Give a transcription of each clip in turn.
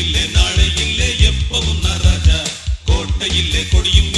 நேற்று இல்லை நாளை இல்லை எப்பவும் நான் ராஜா கோட்டை இல்லை கொடியும்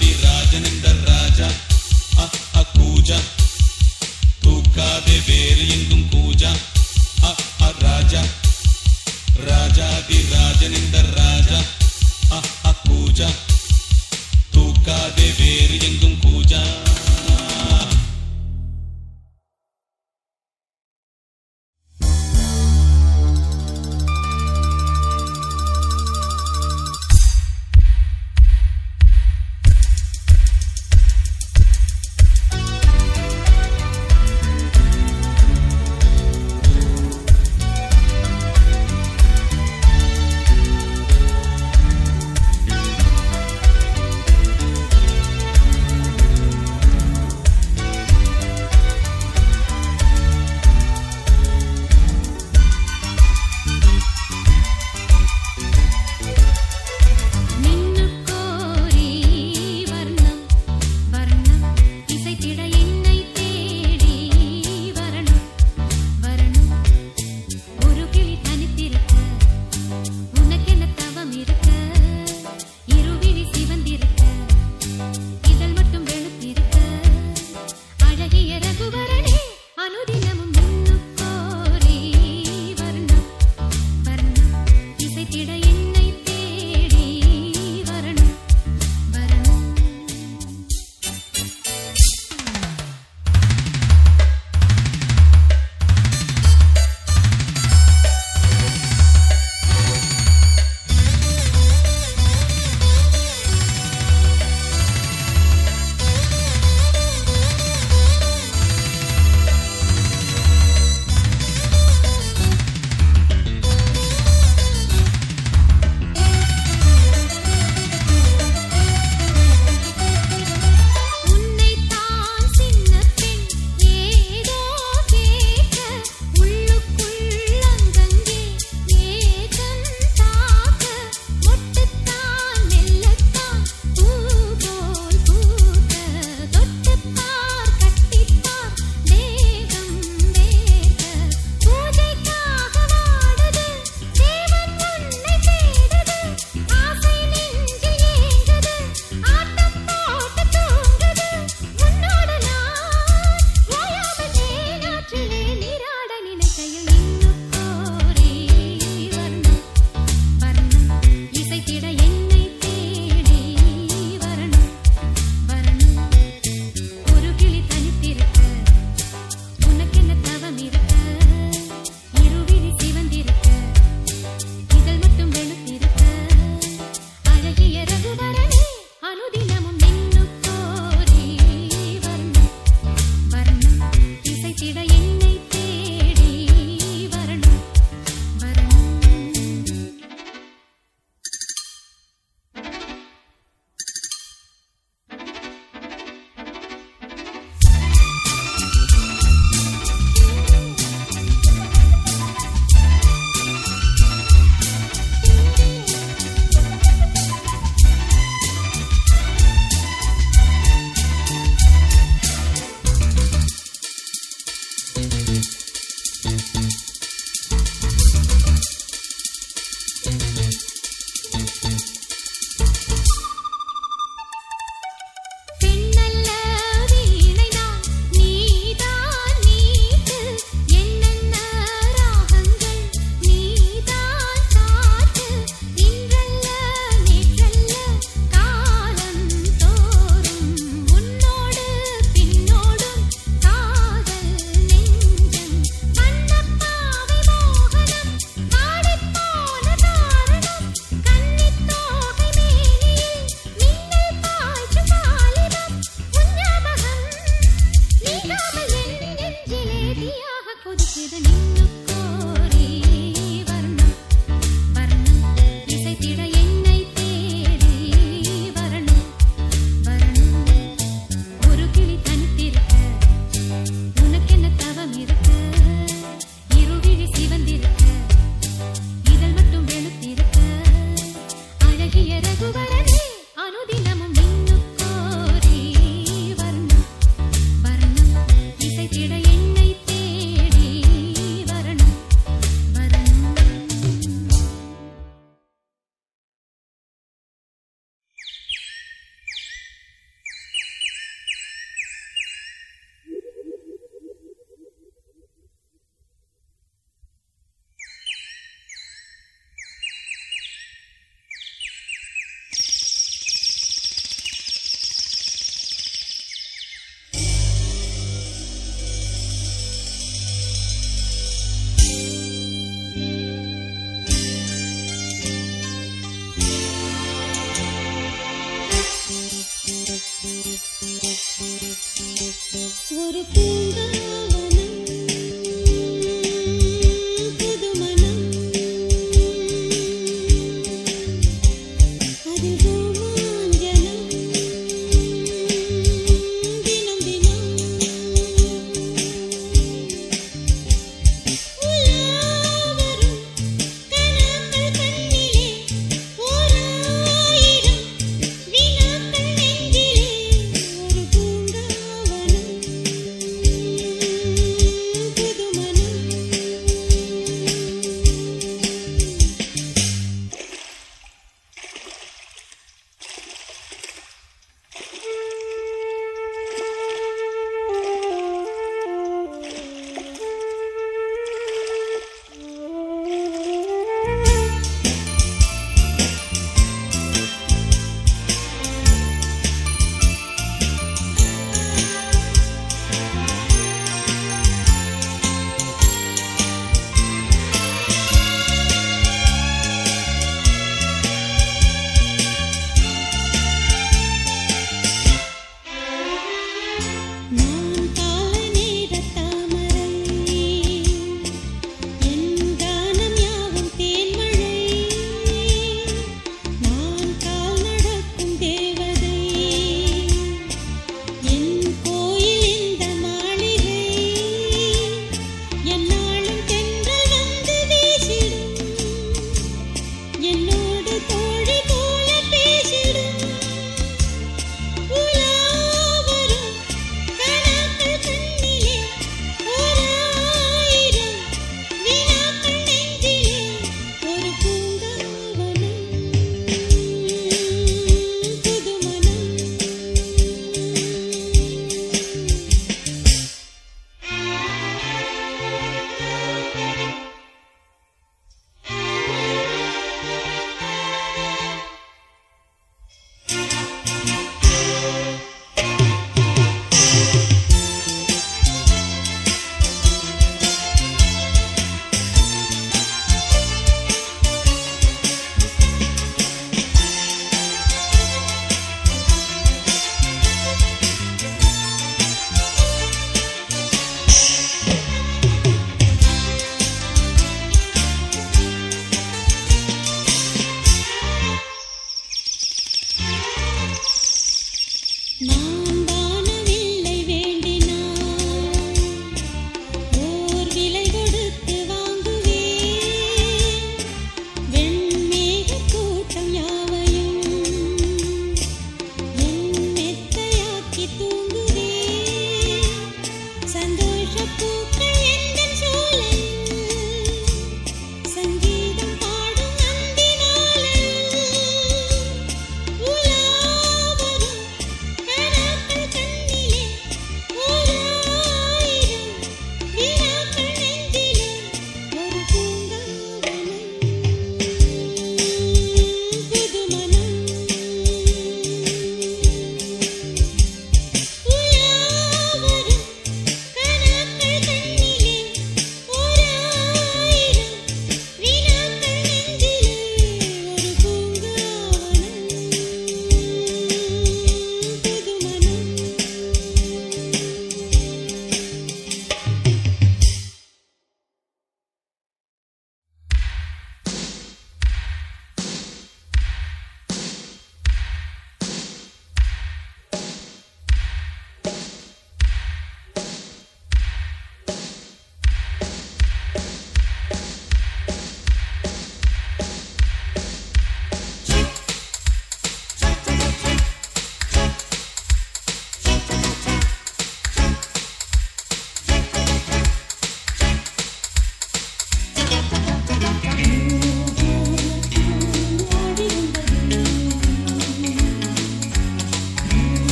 Be.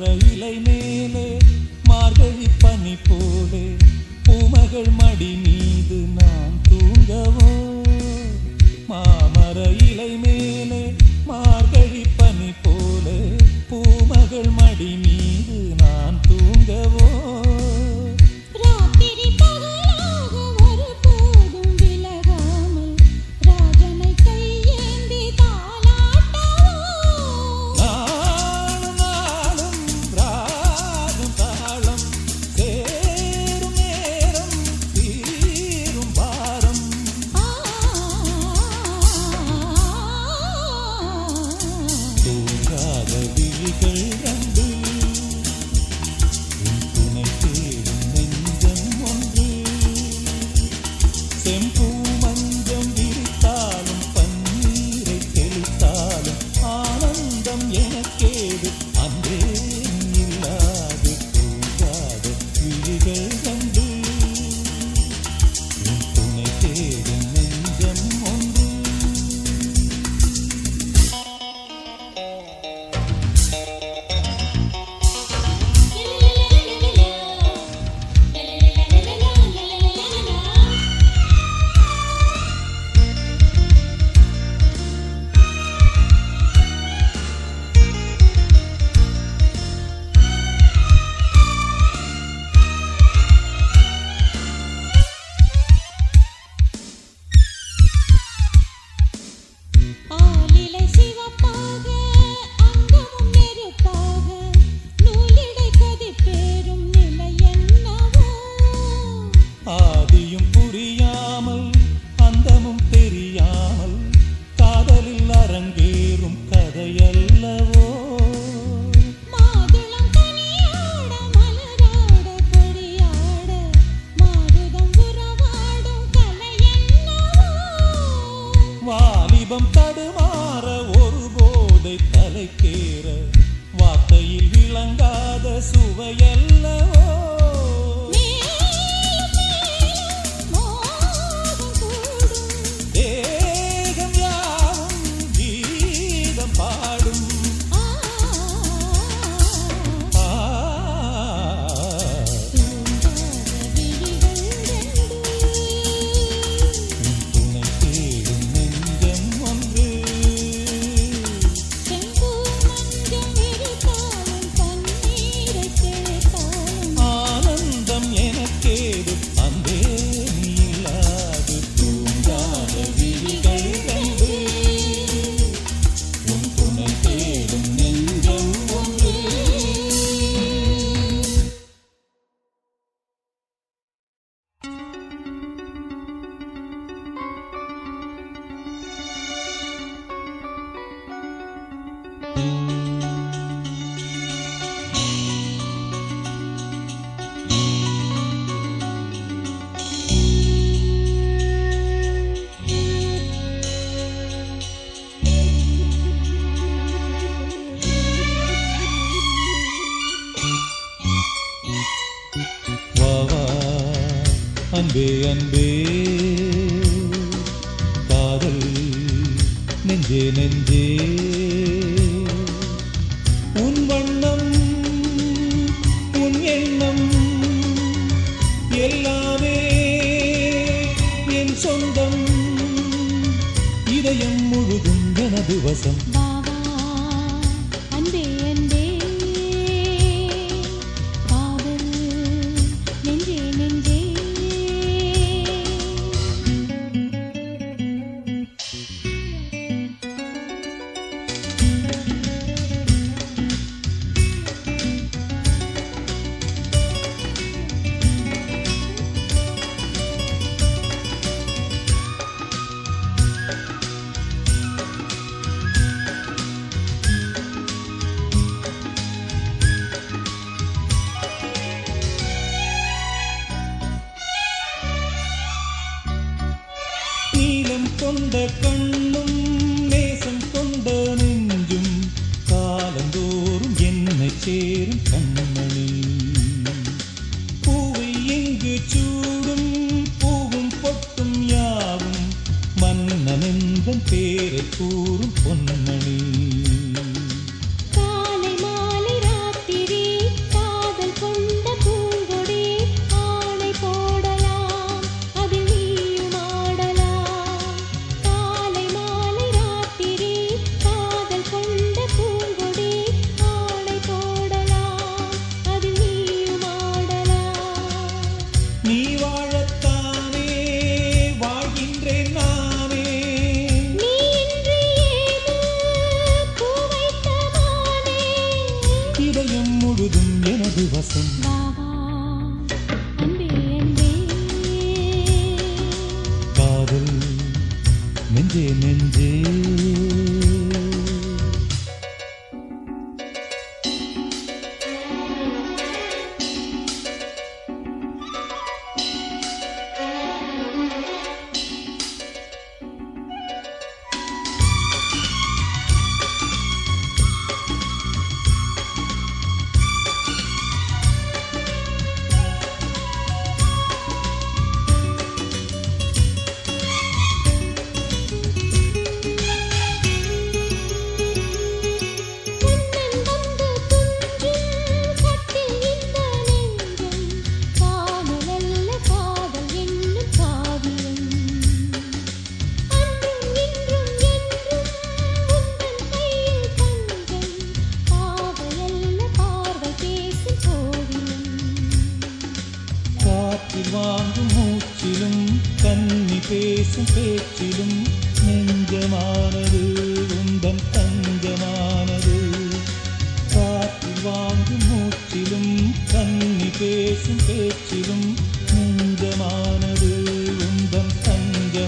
மர இலை மேலே மார்கழி பனி போலே பூமகள் மடி மீது நான் தூங்கவோ? மாமர இலை மேலே மார்கழி பனி போலே பூமகள் மடி மீது நான் தூங்கவோ? அன்பே அன்பே. காதல் நெஞ்சே நெஞ்சே.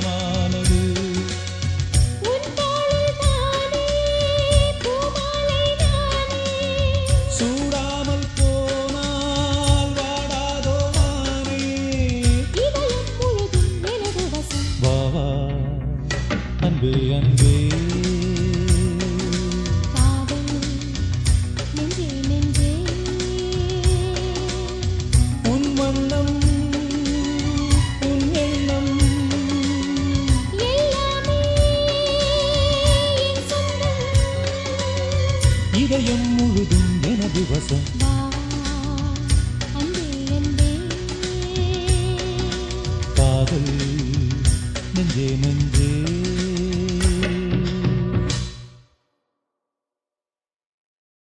zamanı